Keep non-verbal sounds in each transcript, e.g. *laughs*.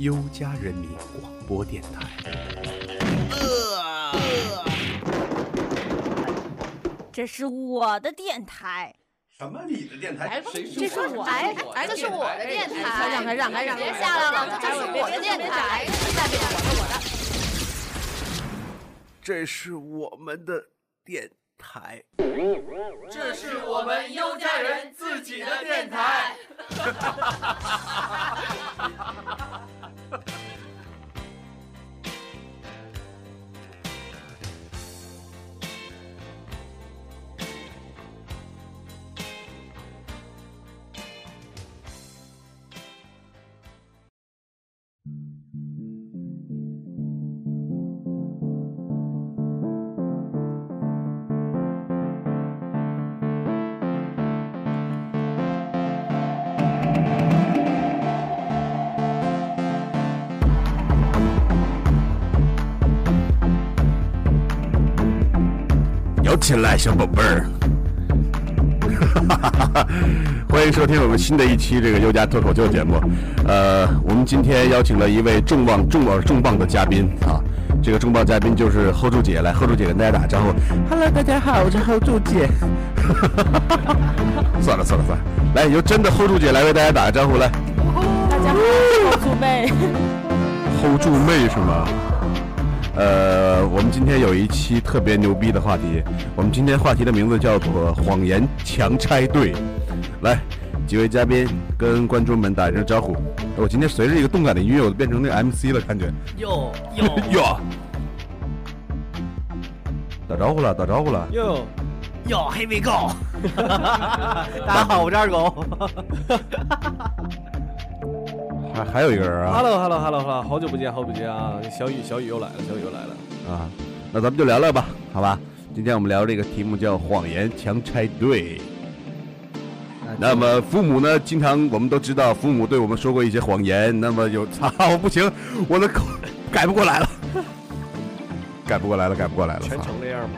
优家人民广播电台。这是我的电台。什么？你的电台？谁这是我哎哎，这是我的电台。让开让开让开！别下来了，这是我的电台。下面我的我的。这是我们的电台。这是我们优家人自己的电台。*laughs* 起来，小宝贝儿！*laughs* 欢迎收听我们新的一期这个优家脱口秀节目。呃，我们今天邀请了一位重磅、重磅、重磅的嘉宾啊！这个重磅嘉宾就是 hold 住姐，来 hold 住姐跟大家打个招呼。Hello，大家好，我是 hold 住姐。*laughs* 算了算了算了，来由真的 hold 住姐来为大家打个招呼来。大家好，我是猪妹。*laughs* hold 住妹是吗？呃，我们今天有一期特别牛逼的话题，我们今天话题的名字叫做“谎言强拆队”。来，几位嘉宾跟观众们打一声招呼。我今天随着一个动感的音乐，我都变成那个 *laughs* MC 了，感觉。哟 *laughs* 哟哟，打招呼了，打招呼了。哟哟 we go！*laughs* 大家好，我是二狗。还还有一个人啊 Hello Hello Hello Hello，好久不见，好久不见啊！小雨小雨又来了，小雨又来了。啊，那咱们就聊聊吧，好吧？今天我们聊这个题目叫“谎言强拆队”。那么父母呢？经常我们都知道，父母对我们说过一些谎言。那么有操，不行，我的口 *laughs* 改不过来了，改不过来了，改不过来了。全操程这样吗？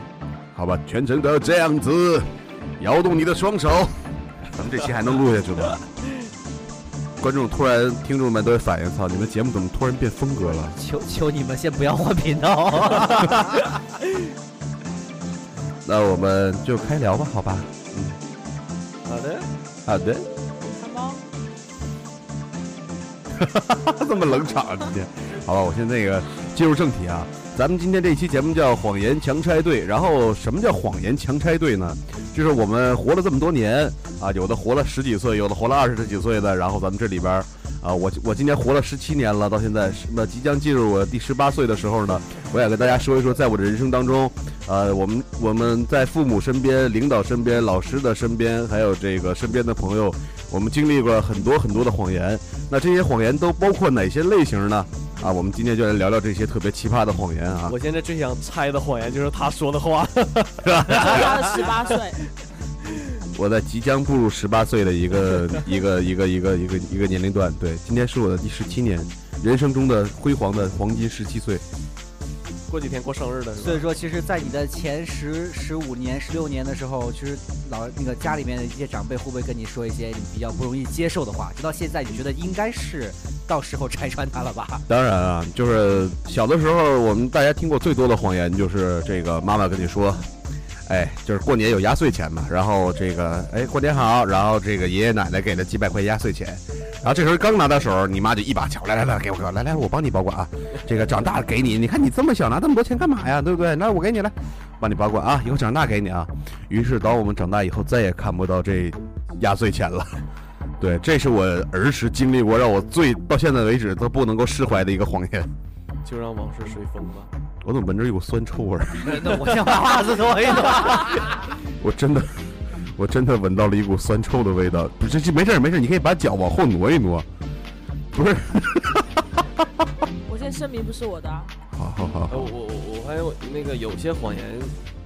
好吧，全程都要这样子，摇动你的双手。咱们这期还能录下去吗？观众突然，听众们都会反应：操，你们节目怎么突然变风格了？求求你们先不要换频道。*laughs* 那我们就开聊吧，好吧？嗯，好的，好的。*laughs* 这么冷场啊，今天，好吧，我先那个进入正题啊，咱们今天这期节目叫“谎言强拆队”，然后什么叫谎言强拆队呢？就是我们活了这么多年啊，有的活了十几岁，有的活了二十几岁的，然后咱们这里边啊，我我今年活了十七年了，到现在那即将进入我第十八岁的时候呢，我想跟大家说一说，在我的人生当中，呃，我们我们在父母身边、领导身边、老师的身边，还有这个身边的朋友，我们经历过很多很多的谎言。那这些谎言都包括哪些类型呢？啊，我们今天就来聊聊这些特别奇葩的谎言啊。我现在最想猜的谎言就是他说的话。他十八岁，我在即将步入十八岁的一个一个一个一个一个一个年龄段，对，今天是我的第十七年，人生中的辉煌的黄金十七岁。过几天过生日的是吧？所以说，其实，在你的前十、十五年、十六年的时候，其实老那个家里面的一些长辈会不会跟你说一些你比较不容易接受的话？直到现在，你觉得应该是到时候拆穿他了吧？*laughs* 当然啊，就是小的时候，我们大家听过最多的谎言就是这个妈妈跟你说，哎，就是过年有压岁钱嘛，然后这个哎过年好，然后这个爷爷奶奶给了几百块压岁钱，然后这时候刚拿到手，你妈就一把抢，来来来，给我，来来，我帮你保管啊，这个长大了给你，你看你这么小拿这么多钱干嘛呀？对不对？那我给你来，帮你保管啊，以后长大给你啊。于是当我们长大以后，再也看不到这压岁钱了。对，这是我儿时经历过让我最到现在为止都不能够释怀的一个谎言。就让往事随风吧。我怎么闻着一股酸臭味儿？那我先把袜子脱一脱。我真的，我真的闻到了一股酸臭的味道。不是，这没事儿没事儿，你可以把脚往后挪一挪。不是，我先声明不是我的啊。好好好呃，我我我发现我那个有些谎言，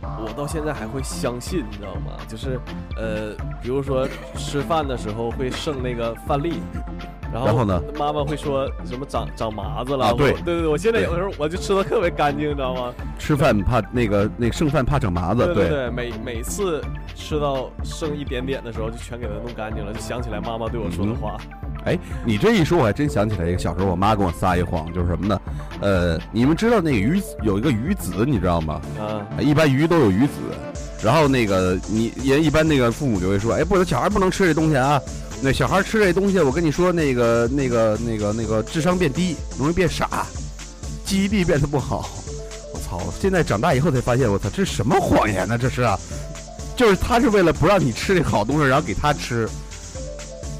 我到现在还会相信，你知道吗？就是呃，比如说吃饭的时候会剩那个饭粒，然后呢妈妈会说什么长长麻子了？啊对对对对，我现在有的时候我就吃的特别干净，你知道吗？吃饭怕那个那个剩饭怕长麻子，对对，每每次吃到剩一点点的时候，就全给它弄干净了，就想起来妈妈对我说的话。哎，你这一说，我还真想起来一个小时候我妈跟我撒一谎，就是什么呢？呃，你们知道那个鱼有一个鱼籽，你知道吗？啊，一般鱼都有鱼籽，然后那个你也一般那个父母就会说，哎，不能小孩不能吃这东西啊。那小孩吃这东西，我跟你说，那个那个那个那个智商变低，容易变傻，记忆力变得不好。我操！现在长大以后才发现，我操，这是什么谎言呢？这是啊，就是他是为了不让你吃这好东西，然后给他吃。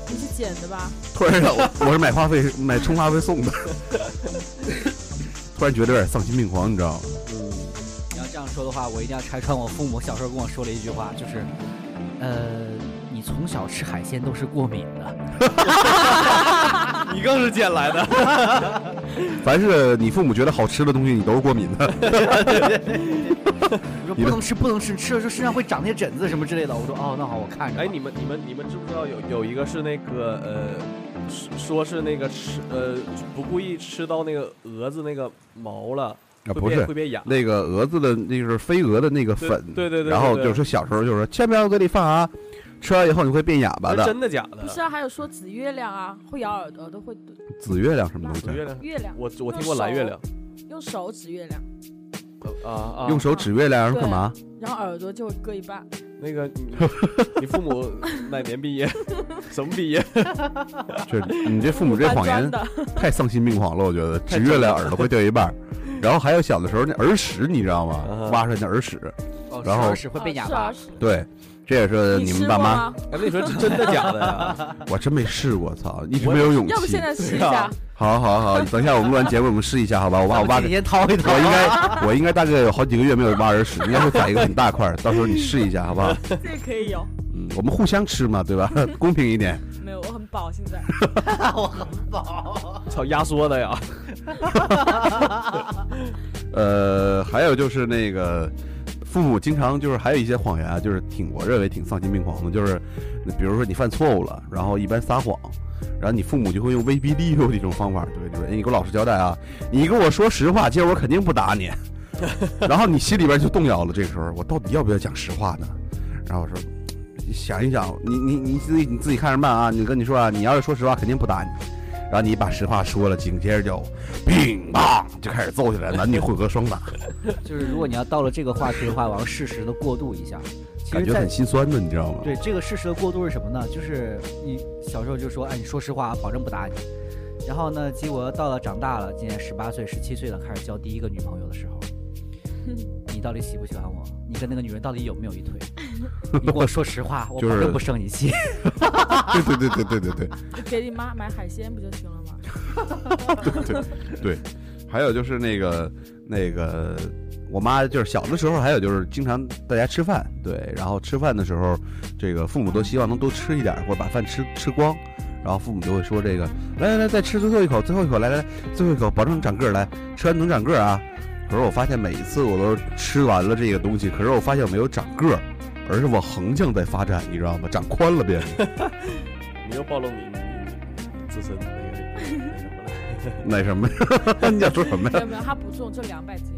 你是捡的吧？突然让我我是买话费买充话费送的，突然觉得有点丧心病狂，你知道吗？嗯，你要这样说的话，我一定要拆穿我父母小时候跟我说的一句话，就是，呃，你从小吃海鲜都是过敏的。*laughs* 你更是捡来的。*laughs* 凡是你父母觉得好吃的东西，你都是过敏的。*laughs* 你说不能吃，不能吃，吃了之后身上会长那些疹子什么之类的。我说哦，那好，我看着吧。哎，你们你们你们知不知道有有一个是那个呃，说说是那个吃呃不故意吃到那个蛾子那个毛了，啊，会变不是会变哑。那个蛾子的，那就是飞蛾的那个粉，对对对，对然后就是小时候就说千万不要给你放啊，吃完以后你会变哑巴的。真的假的不？是啊，还有说紫月亮啊，会咬耳朵，都会紫月亮什么东西？紫月亮，月亮，我我听过蓝月亮用手指月亮，啊啊，用手指月亮然后干嘛？然后耳朵就会割一半。那个你你父母哪年毕业？*laughs* 什么毕业？这你这父母这谎言太丧心病狂了，我觉得 *laughs* 指月亮耳朵会掉一半。然后还有小的时候那耳屎，你知道吗啊？挖出来那耳屎，哦然后耳屎会被哑巴对，这也是你们爸妈，过吗？哎，那你说这真的假的呀？*laughs* 我真没试过，操，一直没有勇气要不现。在试一下？好好好，等一下我们录完节目我们试一下，好吧？我把我挖个先掏一掏。我应该，我应该大概有好几个月没有挖耳屎，应该会攒一个很大块，到时候你试一下，好不好？*laughs* 这可以有。嗯，我们互相吃嘛，对吧？*laughs* 公平一点。没有，我很饱现在。我很饱操，压缩的呀！呃，还有就是那个父母经常就是还有一些谎言啊，就是挺我认为挺丧心病狂的，就是比如说你犯错误了，然后一般撒谎，然后你父母就会用威逼利诱的一种方法，对，就是你给我老实交代啊，你跟我说实话，今儿我肯定不打你，*laughs* 然后你心里边就动摇了，这个时候我到底要不要讲实话呢？然后我说。想一想，你你你自己你自己看着办啊！你跟你说啊，你要是说实话，肯定不打你。然后你把实话说了，紧接着就乒乓就开始揍起来，男女混合双打，*laughs* 就是如果你要到了这个话题的话，我要适时的过渡一下。其实在，感觉很心酸的，你知道吗？对这个事实的过渡是什么呢？就是你小时候就说，哎，你说实话，保证不打你。然后呢，结果到了长大了，今年十八岁、十七岁了，开始交第一个女朋友的时候，*laughs* 你到底喜不喜欢我？你跟那个女人到底有没有一腿？*laughs* 你跟我说实话，我就是保证不生你气。*laughs* 对对对对对对对就给你妈买海鲜不就行了吗？*laughs* 对对对，还有就是那个那个，我妈就是小的时候，还有就是经常大家吃饭，对，然后吃饭的时候，这个父母都希望能多吃一点，或者把饭吃吃光，然后父母就会说这个，来来来，再吃最后一口，最后一口，来来来，最后一口，保证长个儿，来，吃完能长个儿啊。可是我发现每一次我都吃完了这个东西，可是我发现我没有长个儿，而是往横向在发展，你知道吗？长宽了变成。*laughs* 你又暴露你你你自身那个那什么了？*laughs* 那什么？你想说什么呀？没有没有，他不重，就两百斤。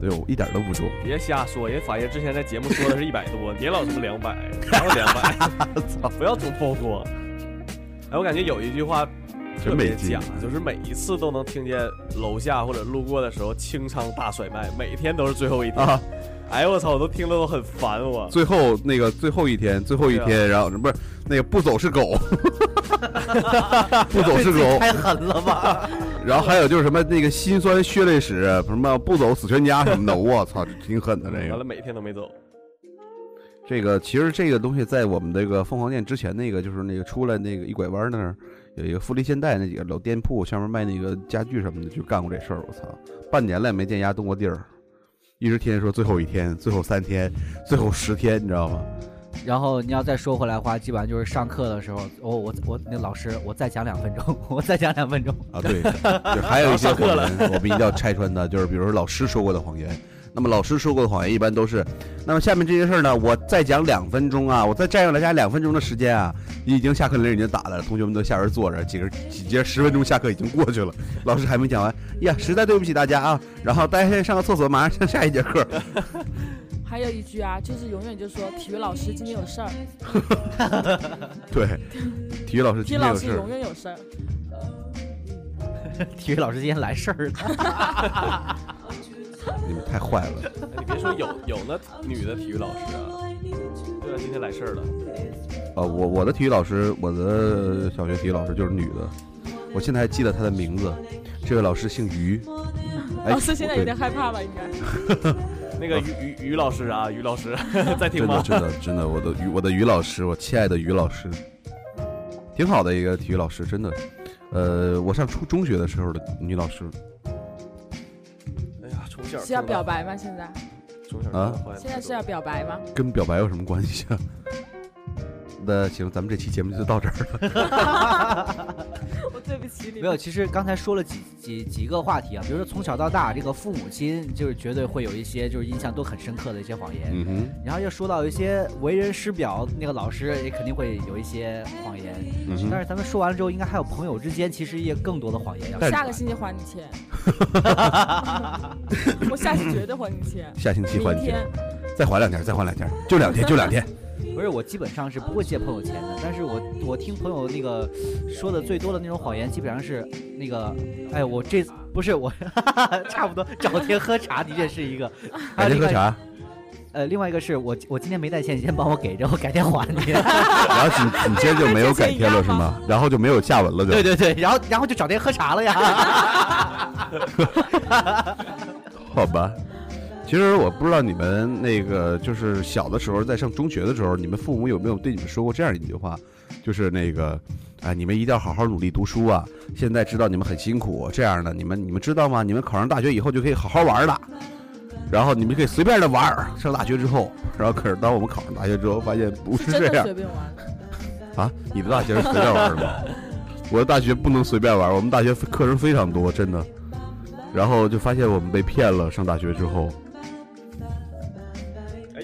对我一点都不重。别瞎说，人法爷之前在节目说的是一百多，别老说两百，哪有两百？*laughs* 不要总包装。哎，我感觉有一句话特别真没劲假，就是每一次都能听见楼下或者路过的时候清仓大甩卖，每天都是最后一天。啊哎呦我操，我都听了都很烦我。最后那个最后一天，最后一天，然后不是那个不走是狗，*laughs* 不走是狗，太狠了吧！*laughs* 然后还有就是什么那个心酸血泪史，什么不走死全家什么的，*laughs* 我操，挺狠的这个。完了，每天都没走。这个其实这个东西在我们这个凤凰店之前那个就是那个出来那个一拐弯那儿有一个富力现代那几个老店铺，上面卖那个家具什么的，就干过这事儿。我操，半年了也没见丫动过地儿，一直天天说最后一天、最后三天、最后十天，你知道吗？*laughs* 然后你要再说回来的话，基本上就是上课的时候，我我我那老师，我再讲两分钟，我再讲两分钟。啊，对，就还有一些 *laughs* 谎言，我们一定要拆穿的，就是比如说老师说过的谎言。那么老师说过的谎言一般都是，那么下面这些事儿呢，我再讲两分钟啊，我再占用大家两分钟的时间啊，已经下课铃已经打了，同学们都下边坐着，几个几节十分钟下课已经过去了，老师还没讲完，呀，实在对不起大家啊，然后大家先上个厕所，马上上下一节课。还有一句啊，就是永远就说体育老师今天有事儿，对，体育老师今天有事儿永远有事儿。体育老师今天来事儿了。*laughs* 你们太坏了。你别说有有那女的体育老师啊，对啊，今天来事儿了。啊，我我的体育老师，我的小学体育老师就是女的，我现在还记得她的名字。这位老师姓于。哎老师现在有点害怕吧？应该。那个于于于老师啊，于老师 *laughs* 在听真的吗？真的真的，我的于我的于老师，我亲爱的于老师，挺好的一个体育老师，真的。呃，我上初中学的时候的女老师，是要表白吗？现在？啊现在是要表白吗？跟表白有什么关系啊？那行，咱们这期节目就到这儿了。*laughs* 我对不起你。没有，其实刚才说了几几几个话题啊，比如说从小到大，这个父母亲就是绝对会有一些就是印象都很深刻的一些谎言，嗯哼，然后又说到一些为人师表，那个老师也肯定会有一些谎言，嗯，但是咱们说完了之后，应该还有朋友之间其实也更多的谎言要。下个星期还你钱。*laughs* *laughs* 我下期绝对还你钱。下星期还你钱，再还两天，再还两天，就两天，就两天。不是我基本上是不会借朋友钱的，但是我我听朋友那个说的最多的那种谎言，基本上是那个，哎，我这不是我，*laughs* 差不多找天喝茶，的确是一个。还有另外？改天喝茶，呃，另外一个是我我今天没带钱，你先帮我给着，我改天还你。*laughs* *laughs* 然后紧紧接着就没有改天了，是吗？然后就没有下文了，就对对对，然后然后就找天喝茶了呀。好吧。其实我不知道你们那个，就是小的时候在上中学的时候，你们父母有没有对你们说过这样一句话，就是那个，哎，你们一定要好好努力读书啊！现在知道你们很辛苦，这样的，你们你们知道吗？你们考上大学以后就可以好好玩了，然后你们可以随便的玩。上大学之后，然后可是当我们考上大学之后，发现不是这样随便玩。啊！你的大学是随便玩的吗？*laughs* 我的大学不能随便玩，我们大学课程非常多，真的。然后就发现我们被骗了，上大学之后。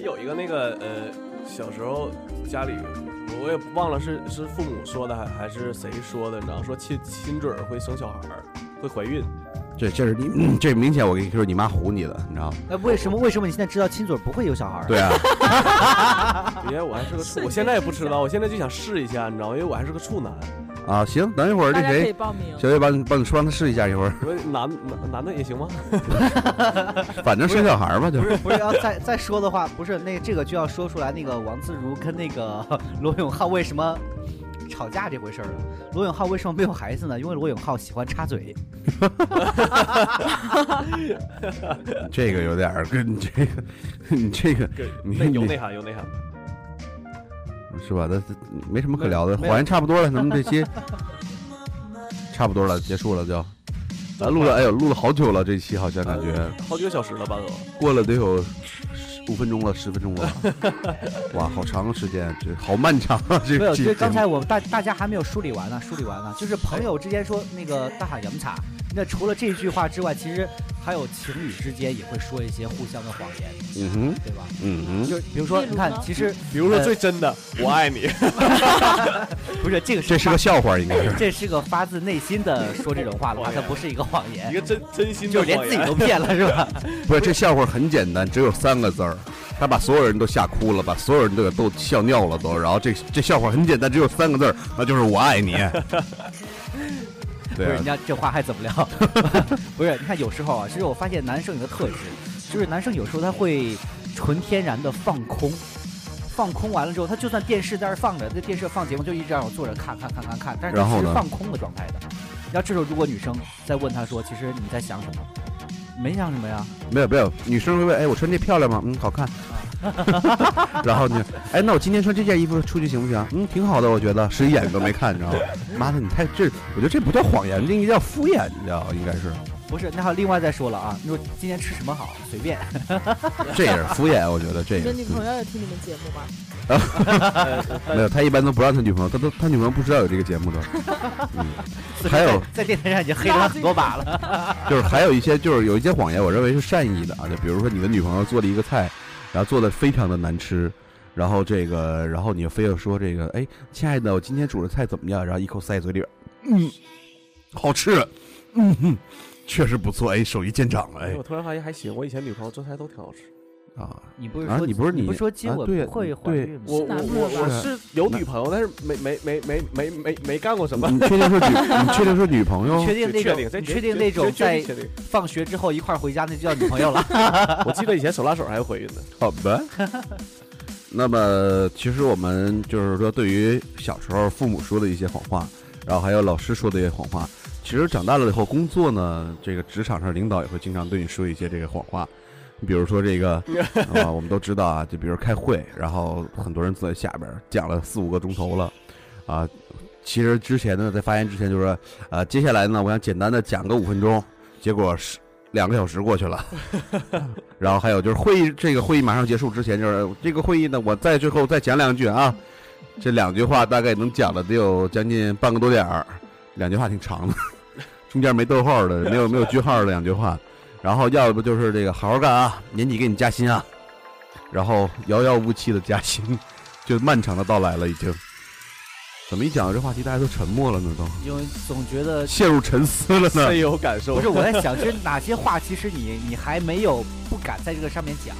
哎，有一个那个呃，小时候家里我也忘了是是父母说的还还是谁说的，你知道说亲亲嘴儿会生小孩儿，会怀孕。这这是你，嗯 *clears throat* 这明显我跟你说，你妈唬你的，你知道吗？那为什么为什么你现在知道亲嘴不会有小孩儿？对啊，*laughs* 因为我还是个处，我现在也不知道，我现在就想试一下，你知道吗？因为我还是个处男。啊，行，等一会儿这谁，小月帮你帮你说，让他试一下，一会儿，*laughs* 男男男的也行吗？*laughs* 反正生小孩嘛，就不是 *laughs* 不是要再再说的话，不是那这个就要说出来那个王自如跟那个罗永浩为什么吵架这回事儿了。罗永浩为什么没有孩子呢？因为罗永浩喜欢插嘴。这个有点儿跟这个，你这个你有内涵，有内涵。是吧？那这没什么可聊的，没有好像差不多了，咱们这期差不多了，结束了就。咱录了，哎呦，录了好久了，这期好像感觉好几个小时了吧都。过了得有五分钟了，十分钟了，*laughs* 哇，好长时间，这好漫长啊！这没有，这就刚才我大大家还没有梳理完呢，梳理完呢，就是朋友之间说那个大喊饮茶，那除了这句话之外，其实还有情侣之间也会说一些互相的谎言，嗯哼，对吧？嗯哼，就比如说，你看其实比如说呃最真的“ *laughs* 我爱你 *laughs* 不是这个这是个笑话，应该是。这是个发自内心的说这种话的话，*laughs* 它不是一个谎言”，一，个真真心就的谎言。连自己都骗了，是吧？不是，这笑话很简单，只有三个字儿，他把所有人都吓哭了，把所有人都都笑尿了都。然后这这笑话很简单，只有三个字儿，那就是我爱你。对不是，人啊，家这话还怎么聊？*laughs* 不是，你看有时候啊，其实我发现男生有个特质，就是男生有时候他会纯天然的放空。放空完了之后，他就算电视在那儿放着，那电视放节目就一直让我坐着看看看看看，但是他然后呢其实放空的状态的。然后这时候如果女生再问他说，其实你在想什么？没想什么呀，没有没有，女生会问，哎，我穿这漂亮吗？嗯，好看。*laughs* 然后你，哎，那我今天穿这件衣服出去行不行？嗯，挺好的，我觉得，十一眼都没看，你知道吗？妈的，你太这，我觉得这不叫谎言，这应该叫敷衍，你知道吗？应该是，不是，那还有另外再说了啊，你说今天吃什么好，随便。这也是敷衍，我觉得这你个的女朋友有听你们节目吗？*laughs* 没有，他一般都不让他女朋友，他都他女朋友不知道有这个节目的。嗯，*laughs* 还有在电台上已经黑了他很多把了。就是还有一些就是有一些谎言，我认为是善意的啊，就比如说你的女朋友做了一个菜，然后做的非常的难吃，然后这个，然后你又非要说这个，哎，亲爱的，我今天煮的菜怎么样？然后一口塞嘴里边，嗯，好吃，嗯哼，确实不错，哎，手艺见长了，哎，我突然发现还行，我以前女朋友做菜都挺好吃。啊，你不是说啊你不是你不是说接吻啊对不会怀孕吗？我我我我是有女朋友，但是没没没没没没没干过什么。你确定是女？你确定是女朋友？确定那种确定？这你确定那种在放学之后一块回家，那就叫女朋友了？*laughs* 我记得以前手拉手还会怀孕呢。好吧。那么，其实我们就是说，对于小时候父母说的一些谎话，然后还有老师说的一些谎话，其实长大了以后工作呢，这个职场上领导也会经常对你说一些这个谎话。比如说这个 *laughs* 啊，我们都知道啊，就比如开会，然后很多人坐在下边讲了四五个钟头了，啊，其实之前呢，在发言之前就说，呃，接下来呢，我想简单的讲个五分钟，结果是两个小时过去了。*laughs* 然后还有就是会议，这个会议马上结束之前，就是这个会议呢，我在最后再讲两句啊，这两句话大概能讲了得有将近半个多点儿，两句话挺长的，中间没逗号的，没有没有句号的两句话，然后要不就是这个好好干啊，年底给你加薪啊，然后遥遥无期的加薪，就漫长的到来了已经。怎么一讲到这话题，大家都沉默了呢？都因为总觉得陷入沉思了呢深。有感受。不是我在想，就是哪些话其实你你还没有不敢在这个上面讲，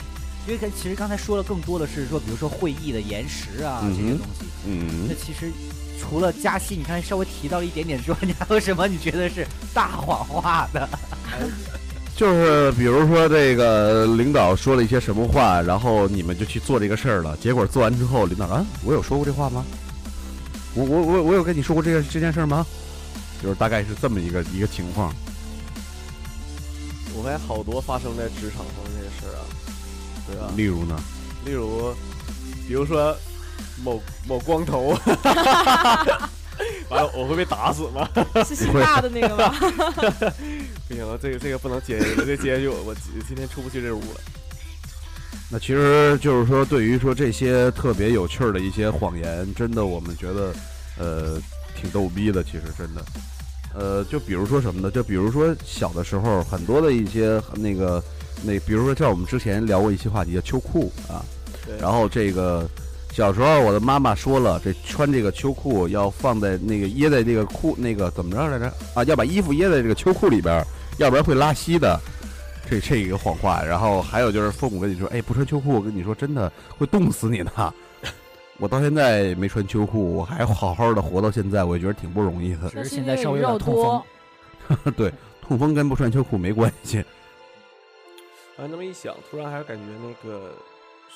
因为跟其实刚才说了更多的是说，比如说会议的延时啊嗯这些东西。嗯那，其实除了加薪，你刚才稍微提到了一点点之外，你还有什么你觉得是大谎话的？*laughs* 就是比如说这个领导说了一些什么话，然后你们就去做这个事儿了，结果做完之后，领导啊，我有说过这话吗？我我我我有跟你说过这个这件事儿吗？就是大概是这么一个一个情况。我发现好多发生在职场上的这些事儿啊，对吧？例如呢，例如，比如说某某光头，*laughs* 完了我会被打死吗？是姓大的那个吗？*laughs* 不行了，这个这个不能接下去，这接下去我我今天出不去这屋了。*laughs* 那其实就是说，对于说这些特别有趣儿的一些谎言，真的我们觉得，呃，挺逗逼的。其实真的，呃，就比如说什么呢？就比如说小的时候，很多的一些那个那，比如说像我们之前聊过一些话题叫秋裤啊，然后这个小时候我的妈妈说了，这穿这个秋裤要放在那个掖在这个裤那个怎么着来着啊？要把衣服掖在这个秋裤里边，要不然会拉稀的。这这一个谎话，然后还有就是父母跟你说，哎，不穿秋裤，我跟你说真的会冻死你的。*laughs* 我到现在没穿秋裤，我还好好的活到现在，我也觉得挺不容易的。只是现在稍微有点痛风。，*laughs* 对，痛风跟不穿秋裤没关系。哎，那么一想，突然还是感觉那个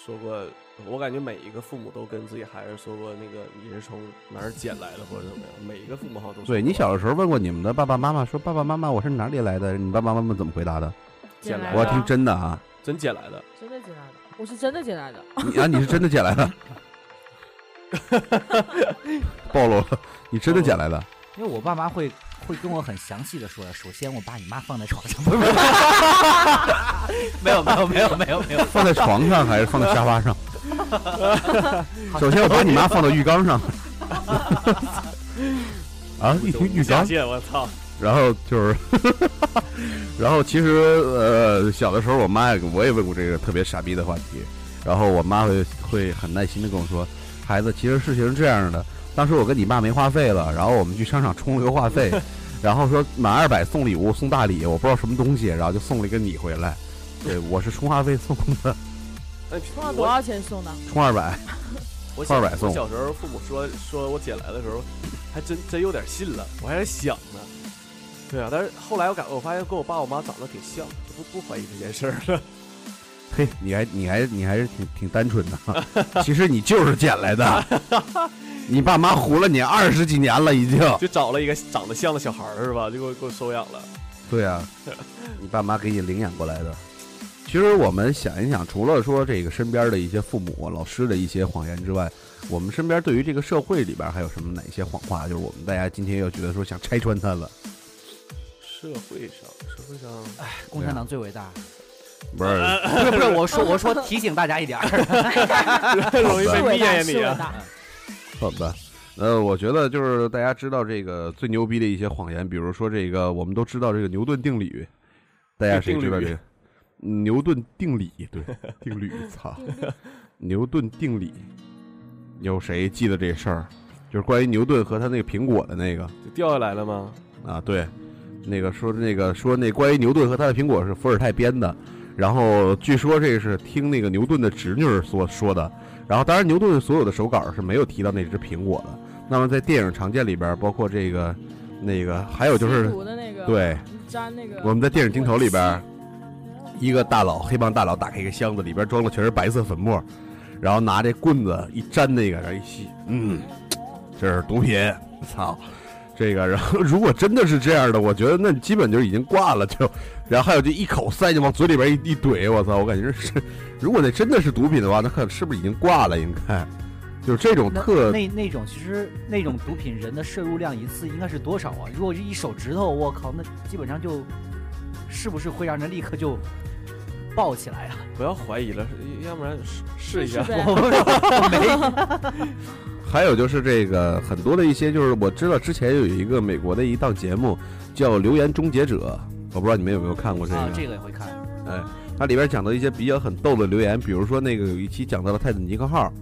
说过，我感觉每一个父母都跟自己孩子说过，那个你是从哪儿捡来的或者怎么样，每一个父母好像都说对你小的时候问过你们的爸爸妈妈，说爸爸妈妈我是哪里来的？你爸爸妈妈怎么回答的？捡来的我要听真的啊，真捡来的，真的捡来的，我是真的捡来的。你啊你是真的捡来的，*laughs* 暴露了，你真的捡来的。因为我爸妈会会跟我很详细的说，首先我把你妈放在床上，不 *laughs* 是不是，没有没有没有没有没有，放在床上还是放在沙发上？*laughs* 首先我把你妈放到浴缸上。*laughs* 啊，一听浴缸，我操！然后就是，然后其实呃，小的时候我妈也我也问过这个特别傻逼的话题，然后我妈会会很耐心的跟我说，孩子，其实事情是这样的，当时我跟你爸没话费了，然后我们去商场充了个话费，*laughs* 然后说满二百送礼物送大礼，我不知道什么东西，然后就送了一个你回来，对我是充话费送的，哎，充了多少钱送的？充二百，我小200送我小时候父母说说我捡来的时候，还真真有点信了，我还在想呢。对啊，但是后来我感我发现跟我爸我妈长得挺像，就不不怀疑这件事儿了。*laughs* 嘿，你还你还你还是挺挺单纯的，*laughs* 其实你就是捡来的，你爸妈糊了你二十几年了已经。就找了一个长得像的小孩儿是吧？就给我给我收养了。对啊，*laughs* 你爸妈给你领养过来的。其实我们想一想，除了说这个身边的一些父母、老师的一些谎言之外，我们身边对于这个社会里边还有什么哪一些谎话？就是我们大家今天又觉得说想拆穿他了，社会上，社会上，哎共产党最伟大。不是？*laughs* 不是不是，我说我说提醒大家一点儿，*laughs* 容易被灭你啊！好吧。呃，我觉得就是大家知道这个最牛逼的一些谎言，比如说这个我们都知道这个牛顿定理，大家谁知道这个？牛顿定理，对，定律，操，牛顿定理，有谁记得这事儿？就是关于牛顿和他那个苹果的那个就掉下来了吗？啊，对，那个说那个说那关于牛顿和他的苹果是伏尔泰编的，然后据说这是听那个牛顿的侄女儿所说的。然后当然牛顿所有的手稿是没有提到那只苹果的。那么在电影常见里边，包括这个那个，还有就是对粘那个我们在电影镜头里边，一个大佬黑帮大佬打开一个箱子，里边装的全是白色粉末，然后拿这棍子一粘那个，然后一吸，嗯，这是毒品，操，这个，然后如果真的是这样的，我觉得那基本就已经挂了，就，然后还有就一口塞就往嘴里边一一怼，我操，我感觉是，*laughs* 如果那真的是毒品的话，那可是不是已经挂了？应该，就是这种特那那种其实那种毒品人的摄入量一次应该是多少啊？如果是一手指头，我靠，那基本上就是不是会让人立刻就爆起来啊？不要怀疑了，要不然试试一下。呗我 *laughs* 我没还有就是这个很多的一些，就是我知道之前有一个美国的一档节目叫《留言终结者》，我不知道你们有没有看过这个？啊，这个也会看。哎，它里边讲到一些比较很逗的留言，比如说那个有一期讲到了泰坦尼克号，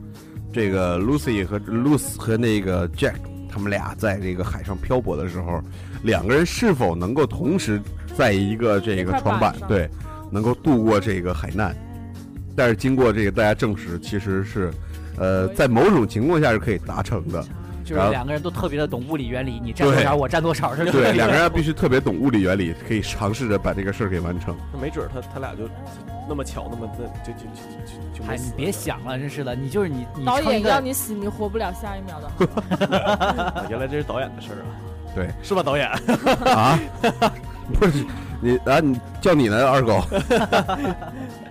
这个 Lucy 和 Lucy 和那个 Jack 他们俩在这个海上漂泊的时候，两个人是否能够同时在一个这个床板对，能够度过这个海难？但是经过这个大家证实，其实是，呃，在某种情况下是可以达成的。就是两个人都特别的懂物理原理，你占多对少，我占多少，是吧？对，两个人必须特别懂物理原理，可以尝试着把这个事儿给完成。那没准儿他他俩就那么巧，那么那就就就就就哎，你。别想了，真是的，你就是你，你导演撑一个要你死，你活不了下一秒的。*laughs* 啊原来这是导演的事儿啊。对，是吧，导演？啊，*laughs* 不是你啊，你叫你呢，二狗。*laughs*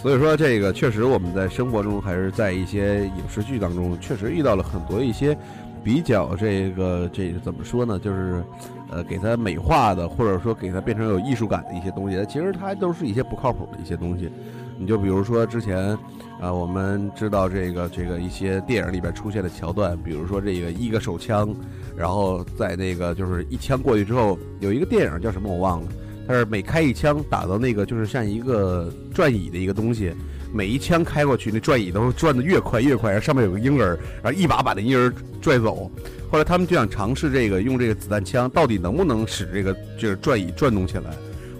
所以说，这个确实我们在生活中，还是在一些影视剧当中，确实遇到了很多一些比较这个这个怎么说呢，就是呃给它美化的，或者说给它变成有艺术感的一些东西，其实它都是一些不靠谱的一些东西。你就比如说之前啊、我们知道这个这个一些电影里边出现的桥段，比如说这个一个手枪，然后在那个就是一枪过去之后，有一个电影叫什么我忘了，但是每开一枪打到那个就是像一个转椅的一个东西，每一枪开过去，那转椅都转得越快越快，然后上面有个婴儿，然后一把把那婴儿拽走。后来他们就想尝试这个用这个子弹枪到底能不能使这个就是转椅转动起来。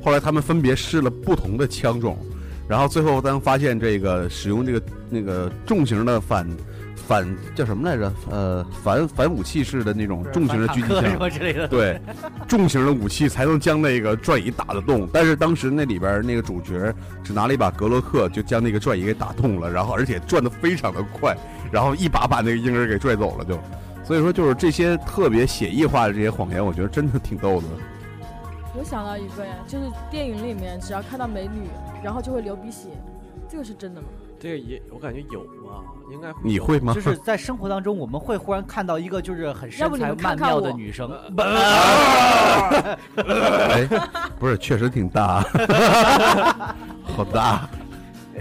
后来他们分别试了不同的枪种，然后最后当发现这个使用这个那个重型的反反叫什么来着？呃，反反武器式的那种重型的狙击枪，么之类的。对，重型的武器才能将那个转椅打得动。但是当时那里边那个主角只拿了一把格洛克，就将那个转椅给打动了，然后而且转得非常的快，然后一把把那个婴儿给拽走了就。所以说，就是这些特别写意化的这些谎言，我觉得真的挺逗的。我想到一个呀，就是电影里面只要看到美女，然后就会流鼻血，这个是真的吗？这个也我感觉有啊，应该会你会吗？就是在生活当中，我们会忽然看到一个就是很身材曼妙的女生，哎，*laughs* 不是，确实挺大，*laughs* 好大，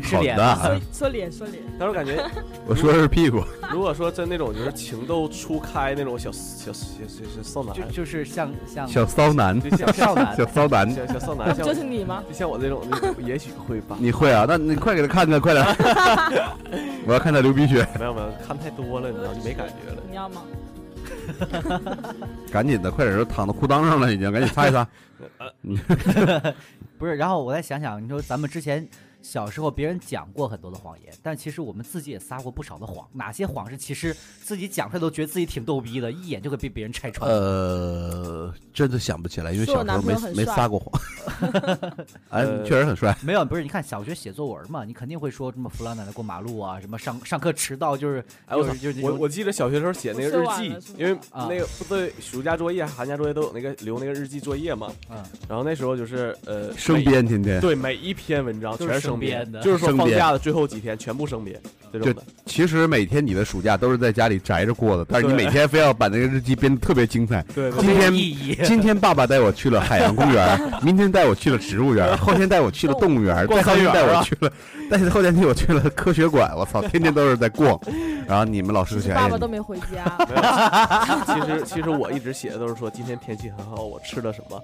是脸好大说。说脸说脸，但是我感觉，我说的是屁股。*laughs* 如果说真那种就是情窦初开那种小小小小小少男，就就是像像小骚男，就像少男小骚男，小小少男，像就是你吗？就像我这种，也许会吧。你会啊？那你快给他看看，快点！*laughs* 我要看他流鼻血，没有没有，看太多了，你知道就没感觉了。你要吗？*laughs* 赶紧的，快点！都躺到裤裆上了，已经，赶紧擦一擦。不是，然后我再想想，你说咱们之前小时候别人讲过很多的谎言，但其实我们自己也撒过不少的谎。哪些谎是其实自己讲出来都觉得自己挺逗逼的，一眼就会被别人拆穿？呃，真的想不起来，因为小时候没没撒过谎。*laughs* 哎，呃确实很帅。没有，不是，你看小学写作文嘛，你肯定会说什么扶老奶奶过马路啊，什么上上课迟到就是，哎，我就是就是我我记得小学时候写那个日记因为啊那个不对，暑假作业、寒假作业都有那个留那个日记作业嘛。嗯，然后那时候就是呃，生编天天。对每一篇文章全是生生编的就是说放假的最后几天全部生编这种的。其实每天你的暑假都是在家里宅着过的，但是你对每天非要把那个日记编得特别精彩。对今天意义。今天爸爸带我去了海洋公园，明天带我去了植物园，后天带我去了动物园，逛再后天带我去了，但是后天带我去了科学馆。我操，天天都是在逛。然后你们老师就想，哎其实爸爸都没回家。*laughs* 其实其实我一直写的都是说今天天气很好，我吃了什么，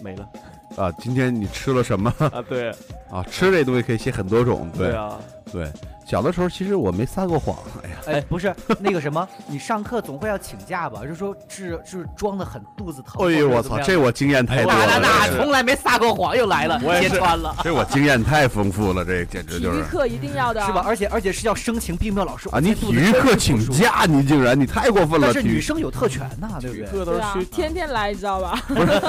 没了啊，今天你吃了什么啊？对啊？吃这东西可以写很多种，对。对啊，对，小的时候其实我没撒过谎。哎呀，哎，不是那个什么，你上课总会要请假吧？就说是是装的很肚子疼。哎呦我操，这我经验太多了。那从来没撒过谎，又来了，揭穿了。这我经验太丰富了，这简直就是。体育课一定要的，是吧？而且而且是要声情并茂，老师啊，你体育课请假，你竟然你太过分了。但是女生有特权呐，对不对？课都是天天来，你知道吧？不是，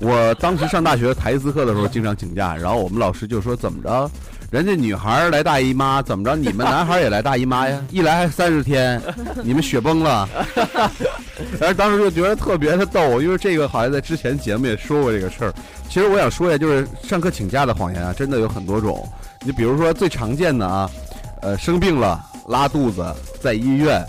我当时上大学台词课的时候经常请假，然后我们老师就说怎么着。人家女孩来大姨妈怎么着？你们男孩也来大姨妈呀？*laughs* 一来还三十天，你们雪崩了。*laughs* 然后当时就觉得特别的逗，因为这个好像在之前节目也说过这个事儿。其实我想说一下，就是上课请假的谎言啊，真的有很多种。你比如说最常见的啊，呃，生病了拉肚子在医院，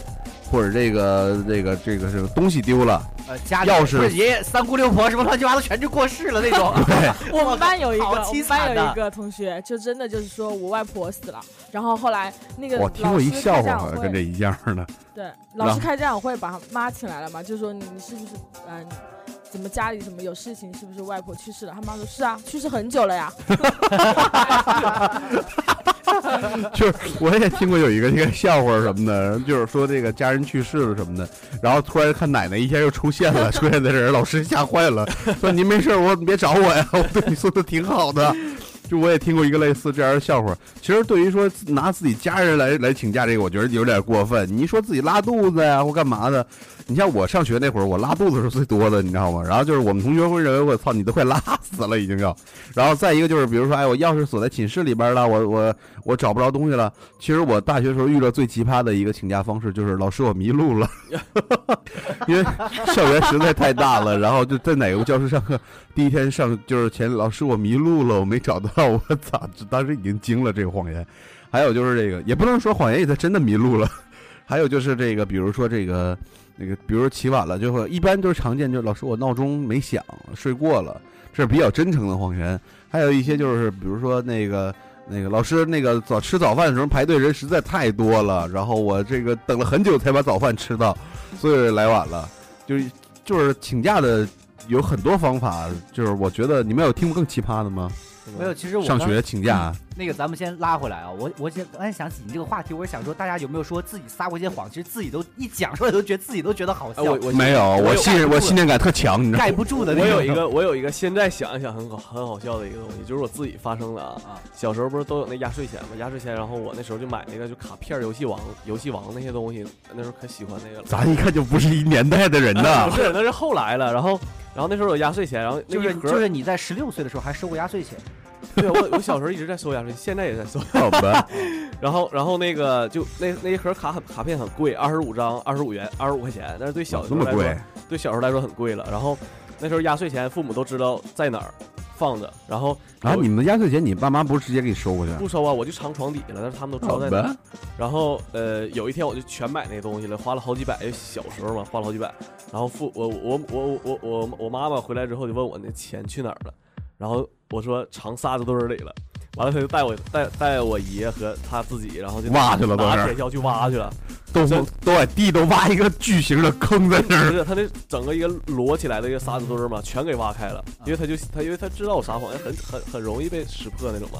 或者这个这个这个是东西丢了。家钥匙，爷爷、三姑六婆什么乱七八糟全就过世了那种。*laughs* 对，*laughs* 我们班有一个，我们班有一个同学，就真的就是说我外婆死了，然后后来那个我听过一笑话，跟这一样的。对，老师开家长会把妈请来了嘛，就说你是不是嗯，怎么家里什么有事情，是不是外婆去世了？他妈说是啊，去世很久了呀。*laughs* 就是我也听过有一个这个笑话什么的，就是说这个家人去世了什么的，然后突然看奶奶一下又出现了，出现在这儿，老师吓坏了，说您没事，我别找我呀，我对你说的挺好的。就我也听过一个类似这样的笑话。其实对于说拿自己家人来来请假这个，我觉得有点过分。你说自己拉肚子呀或干嘛的？你像我上学那会儿，我拉肚子是最多的，你知道吗？然后就是我们同学会认为我操你都快拉死了已经要。然后再一个就是比如说哎我钥匙锁在寝室里边了，我我我找不着东西了。其实我大学时候遇到最奇葩的一个请假方式就是老师我迷路了，*laughs* 因为校园实在太大了，然后就在哪个教室上课，第一天上就是前老师我迷路了，我没找到。我操！当时已经惊了这个谎言，还有就是这个也不能说谎言，也他真的迷路了。*laughs* 还有就是这个，比如说这个那个，比如说起晚了，就会一般都是常见，就是老师我闹钟没响，睡过了，这是比较真诚的谎言。还有一些就是，比如说那个那个老师那个早吃早饭的时候排队人实在太多了，然后我这个等了很久才把早饭吃到，所以来晚了。就是就是请假的有很多方法，就是我觉得你们有听过更奇葩的吗？没有，其实我上学请假。那个，咱们先拉回来啊！我我先刚才想起你这个话题，我是想说，大家有没有说自己撒过一些谎？其实自己都一讲出来，都觉得自己都觉得好笑。我我没有，我信我信念感特强，你知道盖不住的。我有一个，我有一个，现在想一想很好很好笑的一个东西，就是我自己发生的啊。小时候不是都有那压岁钱吗？压岁钱，然后我那时候就买那个就卡片游戏王、游戏王那些东西，那时候可喜欢那个了。咱一看就不是一年代的人呐。*laughs* 不是，那是后来了。然后然后那时候有压岁钱，然后就是就是你在十六岁的时候还收过压岁钱。*laughs* 对，我我小时候一直在收压岁钱，现在也在收。好吧。*laughs* 然后然后那个就那那一盒卡很卡片很贵，二十五张，二十五元，二十五块钱。但是对小时候来说，对小时候来说很贵了。然后那时候压岁钱，父母都知道在哪儿放着。然后然后，你们的压岁钱，你爸妈不是直接给你收过去？不收啊，我就藏床底下了。但是他们都知道在哪儿。然后呃，有一天我就全买那东西了，花了好几百。小时候嘛，花了好几百。然后父我我我我我我妈妈回来之后就问我那钱去哪儿了，然后。我说藏沙子堆里了，完了他就带我带带我爷和他自己，然后就挖去了，拿铁锹去挖去了，都都在地都挖一个巨型的坑在那儿。他那整个一个摞起来的一个沙子堆嘛，全给挖开了，因为他就他因为他知道我撒谎，很很很容易被识破那种嘛。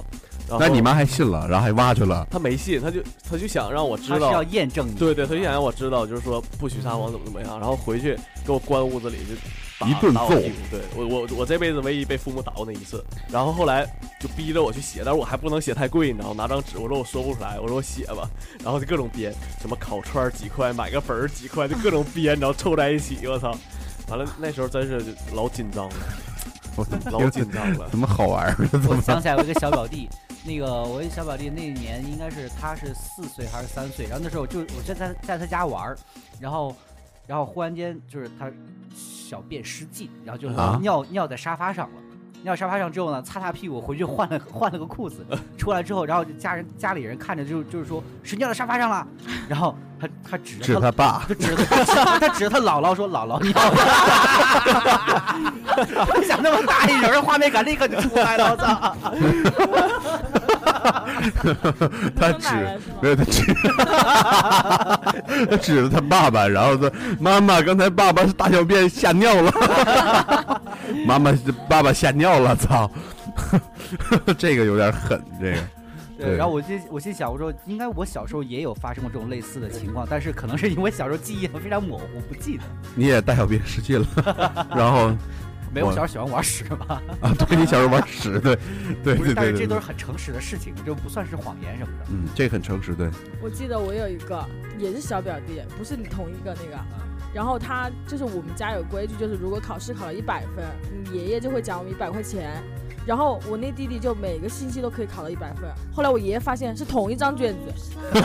那你妈还信了，然后还挖去了？他没信，他就他就想让我知道，他是要验证你。对对，他就想让我知道，就是说不许撒谎，怎么怎么样，然后回去给我关屋子里就。一顿揍，对我我我这辈子唯一被父母打过那一次，然后后来就逼着我去写，但是我还不能写太贵，你知道吗？拿张纸，我说我说不出来，我说我写吧，然后就各种编，什么烤串几块，买个粉儿几块，就各种编，然后凑在一起，我操！完了那时候真是老紧张了，*laughs* 老紧张了，怎么好玩？我想起来我一个小表弟，那个我一小表弟那一年应该是他是四岁还是三岁，然后那时候就我在在在他家玩，然后然后忽然间就是他。小便失禁，然后就尿尿在沙发上了。尿沙发上之后呢，擦擦屁股，回去换了 *laughs* 换了个裤子。出来之后，然后家人家里人看着就就是说，谁尿在沙发上了？然后他他指着他爸，他指着他 *laughs* 他指着他姥姥说姥姥尿了。*laughs* 想那么大一人，画面感立刻就出来了，我操！*laughs* 他指没有他指，他指着他爸爸，然后说：“妈妈，刚才爸爸是大小便吓尿了。*laughs* *laughs* ”妈妈，爸爸吓尿了，操！这个有点狠，这个。对然后我就我心想，我说应该我小时候也有发生过这种类似的情况，但是可能是因为小时候记忆非常模糊，不记得。你也大小便失禁了，然后没有，小时候喜欢玩屎嘛。啊，对你小时候玩屎，对 *laughs* 对，对对对但是这都是，很诚实的事情，这不算是谎言什么的。嗯，这很诚实，对，我记得我有一个也是小表弟，不是你同一个那个。然后他就是我们家有规矩，就是如果考试考了一百分，你爷爷就会奖我们一百块钱。然后我那弟弟就每个星期都可以考到一百分。后来我爷爷发现是同一张卷子，*laughs*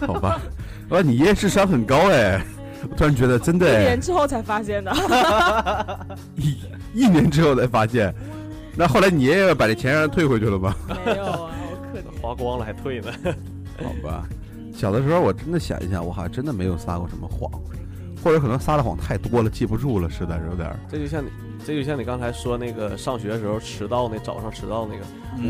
好吧，哇，你爷爷智商很高哎，我 *laughs* 突然觉得真的一哎年，之后才发现的。*laughs* 一一年之后才发现，那后来你爷爷把这钱让他退回去了吗？*laughs* 没有啊，好可怜。花光了还退呢。好吧，小的时候我真的想一想，我好像真的没有撒过什么谎，或者可能撒的谎太多了，记不住了，实在是有点。这就像你，这就像你刚才说那个上学的时候迟到那早上迟到那个，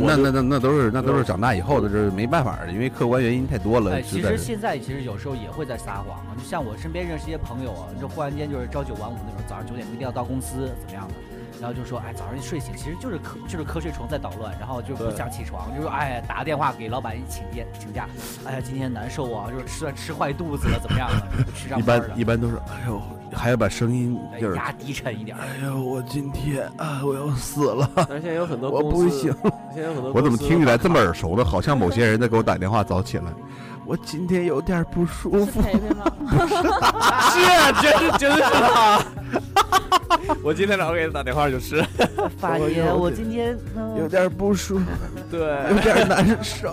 那那那那都是那都是长大以后的，这是没办法的，因为客观原因太多了。哎，其实现在其实有时候也会在撒谎啊，就像我身边认识一些朋友啊，就忽然间就是朝九晚五那种，早上九点一定要到公司怎么样的，然后就说哎早上一睡醒其实就是瞌就是瞌睡虫在捣乱，然后就不对想起床，就说哎打个电话给老板请假请假，哎呀今天难受啊，就是吃吃坏肚子了怎么样了，不去上一班了，般一般都是，哎呦，还要把声音就是，压低沉一点。哎呦，我今天啊，我要死了，*laughs* 但是现在有很多我公司，不行，现在有很多我怎么听起来这么耳熟呢？好像某些人在给我打电话早起来，我今天有点不舒是服。培培吗？*laughs* *laughs* 是啊，真是真是他。*laughs* 我今天早上给他打电话就是，*laughs* 发我有点爷我今天嗯有点不舒服，对有，点难呃受。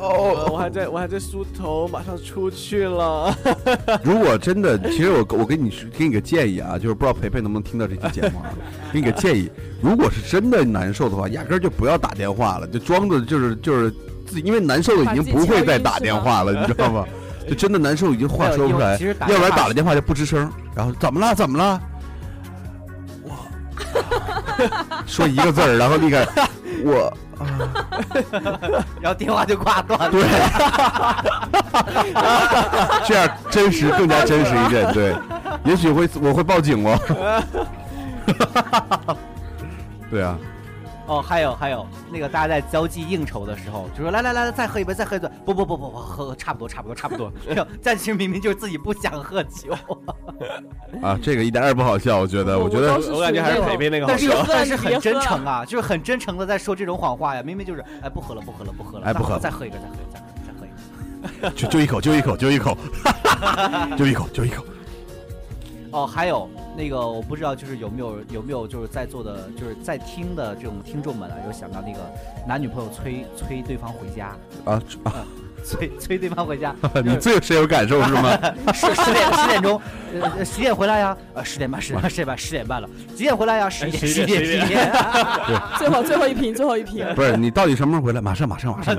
我还在我还在梳头，马上出去了。*laughs* 如果真的，其实我我给你给你个建议啊，就是不知道培培能不能听到这期节目啊？给你个建议，如果是真的难受的话，压根儿就不要打电话了，就装着就是就是自己，因为难受的已经不会再打电话了，你知道吗？就真的难受，已经话说不出来，要不然打了电话就不吱声，然后怎么了？怎么了？我 *laughs* 说一个字儿，然后立刻 *laughs* 我 *laughs* 然后电话就挂断了。对，这样真实更加真实一点。对，也许会我会报警哦。对啊，哦，还有还有，那个大家在交际应酬的时候，就说来来来来，再喝一杯，再喝一杯。不不不不不，喝喝差不多差不多差不多。没有，但其实明明就是自己不想喝酒。啊，这个一点也不好笑，我觉得，我觉得我感觉还是陪陪那种培培那个好但是笑。但是很真诚啊，*laughs* 就是很真诚的在说这种谎话呀。明明就是哎不喝了不喝了不喝了，哎不喝了再喝一个再喝一个再喝一个再喝一个。就就一口，就一口，就一口，就一口，*laughs* 就一口。哦，还有那个我不知道，就是有没有有没有就是在座的，就是在听的这种听众们啊，有想到那个男女朋友催催对方回家，啊啊！*laughs* 催催对方回家，*laughs* 你最深有感受是吗？*laughs* 十十点十点钟，呃呃几点回来呀？呃十点半十点半十点半十点半了，几点回来呀？十一点十一点点十一点。最后最后一瓶，最后一瓶。不是，你到底什么时候回来？马上，马上，马上，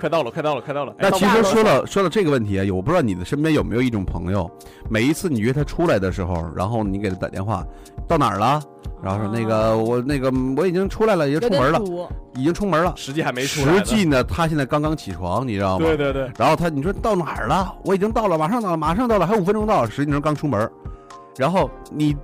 快到了，快到了，快到了。那其实到不了说到说到这个问题啊，我不知道你的身边有没有一种朋友，每一次你约他出来的时候，然后你给他打电话，到哪儿了？然后说那个我那个我已经出来了，已经出门了，已经出门了。实际还没出来实际呢，他现在刚刚起床，你知道吗？对对对，然后他你说到哪儿了？我已经到了，马上到了，马上到了，还有五分钟到了。实际上刚出门，然后你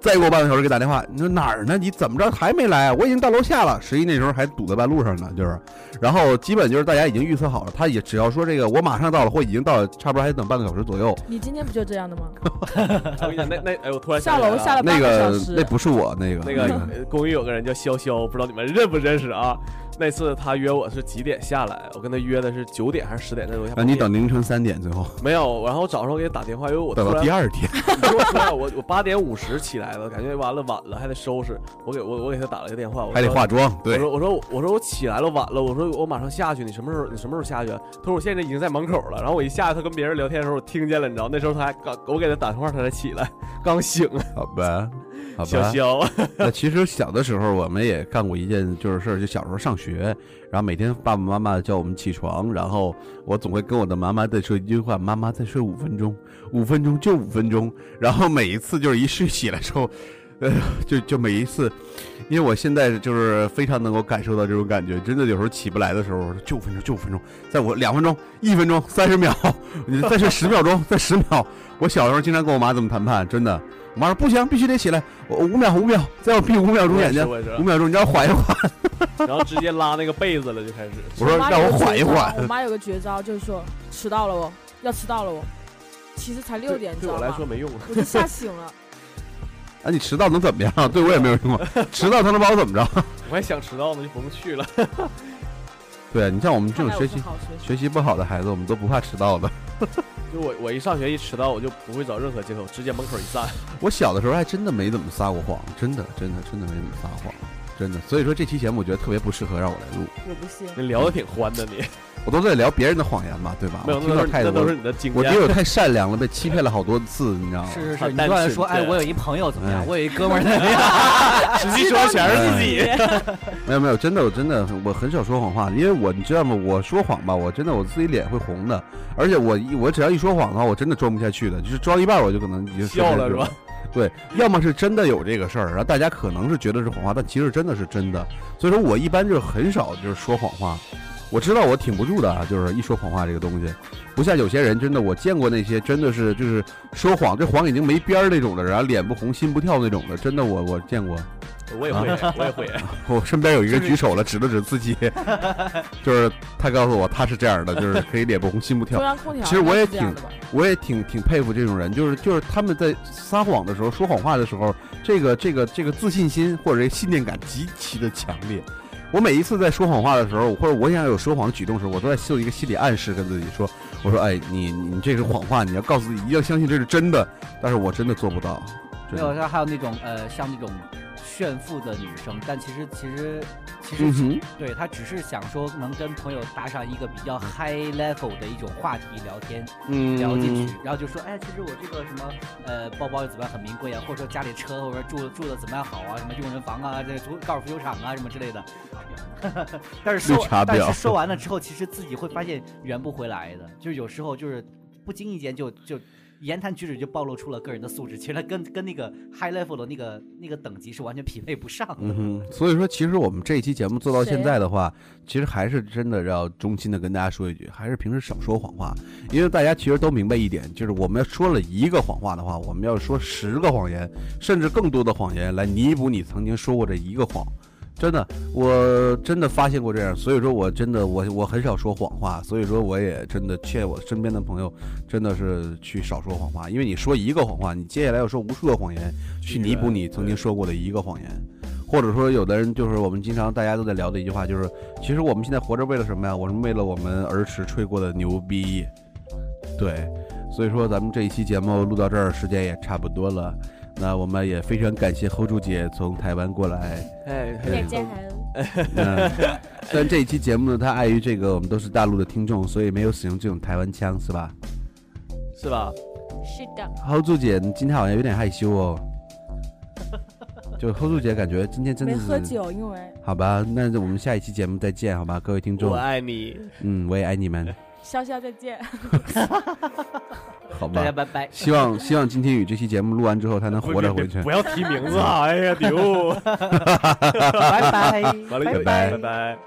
再过半个小时给打电话，你说哪儿呢？你怎么着还没来？我已经到楼下了。十一那时候还堵在半路上呢，就是，然后基本就是大家已经预测好了，他也只要说这个我马上到了或已经到了，差不多还等半个小时左右。你今天不就这样的吗？*laughs* 我跟你讲，那那哎，我突然下楼下了那半个小时。那不是我那个那个呃公寓有个人叫潇潇，不知道你们认不认识啊？那次他约我是几点下来？我跟他约的是九点还是十点？那楼下啊，你等凌晨三点最后没有？然后早上我给他打电话，因为我等到第二天，*laughs* 你听我说，我我八点五十起来了，感觉完了晚了，还得收拾。我给我我给他打了个电话，我还得化妆，对我，说我说我说我起来了晚了，我说我马上下去，你什么时候你什么时候下去啊？他说我现在已经在门口了。然后我一下去，他跟别人聊天的时候，我听见了，你知道那时候他还刚我给他打电话，他才起来，刚醒。好吧，好小吧。*laughs* 其实小的时候我们也干过一件就是事儿，就小时候上学，然后每天爸爸妈妈叫我们起床，然后我总会跟我的妈妈再说一句话：“妈妈再睡五分钟，五分钟就五分钟。*laughs* ”然后每一次就是一睡起来之后，*laughs* 呃，就就每一次，因为我现在就是非常能够感受到这种感觉，真的有时候起不来的时候，就五分钟，就五分钟，在我两分钟、一分钟、三十秒，你再睡十秒钟，再十秒。我小时候经常跟我妈这么谈判，真的。我妈说不行，必须得起来，我五秒五秒，再我闭五秒钟眼睛，五秒钟，你让我缓一缓。*laughs* 然后直接拉那个被子了，就开始。我说让我缓一缓我妈有个绝招，就是说迟到了哦，要迟到了哦。其实才六点，你知对我来？说没用。我就吓醒了。啊，*laughs* 你迟到能怎么样？对我也没有用过，*laughs* 迟到他能把我怎么着？我还想迟到呢，就不用去了。对啊，你像我们这种学习学习不好的孩子，我们都不怕迟到的。*laughs* 就我我一上学一迟到，我就不会找任何借口，直接门口一站。*laughs* 我小的时候还真的没怎么撒过谎，真的真的真的没怎么撒谎，真的。所以说这期节目我觉得特别不适合让我来录，我不信。你聊的挺欢的，你 *laughs* 我都在聊别人的谎言嘛，对吧？没有，太多那都是，你的经验。我觉得我太善良了，被欺骗了好多次，你知道吗？是是是，你很单突然说，哎，我有一朋友怎么样哎？我有一哥们儿怎么样？*laughs* 实际说全是自己。*laughs* 没有没有，真的我真的我很少说谎话，因为我你知道吗？我说谎吧，我真的我自己脸会红的，而且我一我只要一说谎的话，我真的装不下去的，就是装一半我就可能已经笑了是吧？对，要么是真的有这个事儿，然后大家可能是觉得是谎话，但其实真的是真的。所以说我一般就是很少就是说谎话。我知道我挺不住的啊，就是一说谎话这个东西，不像有些人真的，我见过那些真的是就是说谎，这谎已经没边儿那种的，然后脸不红心不跳那种的，真的我我见过。我也会，我也会。*laughs* 我身边有一个举手了，指了指自己，*laughs* 就是他告诉我他是这样的，就是可以脸不红心不跳中。央空调其实我也挺我也挺挺佩服这种人，就是就是他们在撒谎的时候、说谎话的时候，这个这个这个自信心或者这个信念感极其的强烈。我每一次在说谎话的时候，或者我想有说谎的举动的时候，我都在做一个心理暗示，跟自己说：“我说，哎，你你这是谎话，你要告诉自己，一定要相信这是真的。”但是我真的做不到。真没有，的像还有那种呃，像那种炫富的女生，但其实其实其实、嗯，对她只是想说能跟朋友搭上一个比较 high level 的一种话题聊天，嗯，聊进去，然后就说，哎，其实我这个什么呃包包又怎么样很名贵啊，或者说家里车或者住住的怎么样好啊，什么佣人房啊，这个足高尔夫球场啊什么之类的。*laughs* 但是说但是说完了之后，其实自己会发现圆不回来的，就是有时候就是不经意间就就。言谈举止就暴露出了个人的素质，其实跟跟那个 high level 的那个那个等级是完全匹配不上的。所以说，其实我们这一期节目做到现在的话，其实还是真的要衷心的跟大家说一句，还是平时少说谎话，因为大家其实都明白一点，就是我们要说了一个谎话的话，我们要说十个谎言，甚至更多的谎言来弥补你曾经说过这一个谎。真的，我真的发现过这样，所以说我真的我我很少说谎话，所以说我也真的劝我身边的朋友，真的是去少说谎话，因为你说一个谎话，你接下来要说无数个谎言去弥补你曾经说过的一个谎言。或者说，有的人就是我们经常大家都在聊的一句话，就是其实我们现在活着为了什么呀？我是为了我们儿时吹过的牛逼。对，所以说咱们这一期节目录到这儿，时间也差不多了。那我们也非常感谢 hold 住姐从台湾过来。哎，对大家好，嗯，*laughs* 虽然这一期节目呢，它碍于这个我们都是大陆的听众，所以没有使用这种台湾腔，是吧是吧？是的，？hold 住姐，你今天好像有点害羞哦。就 hold 住姐，感觉今天真的没喝酒，因为好吧，那我们下一期节目再见，好吧，各位听众我，爱你。嗯，我也爱你们，潇潇再见。好吧大家。拜拜。希望希望金天宇这期节目录完之后，他能活着回去不。要提名字啊！哎呀，丢！*laughs* *laughs* 拜拜，完了，拜拜拜拜。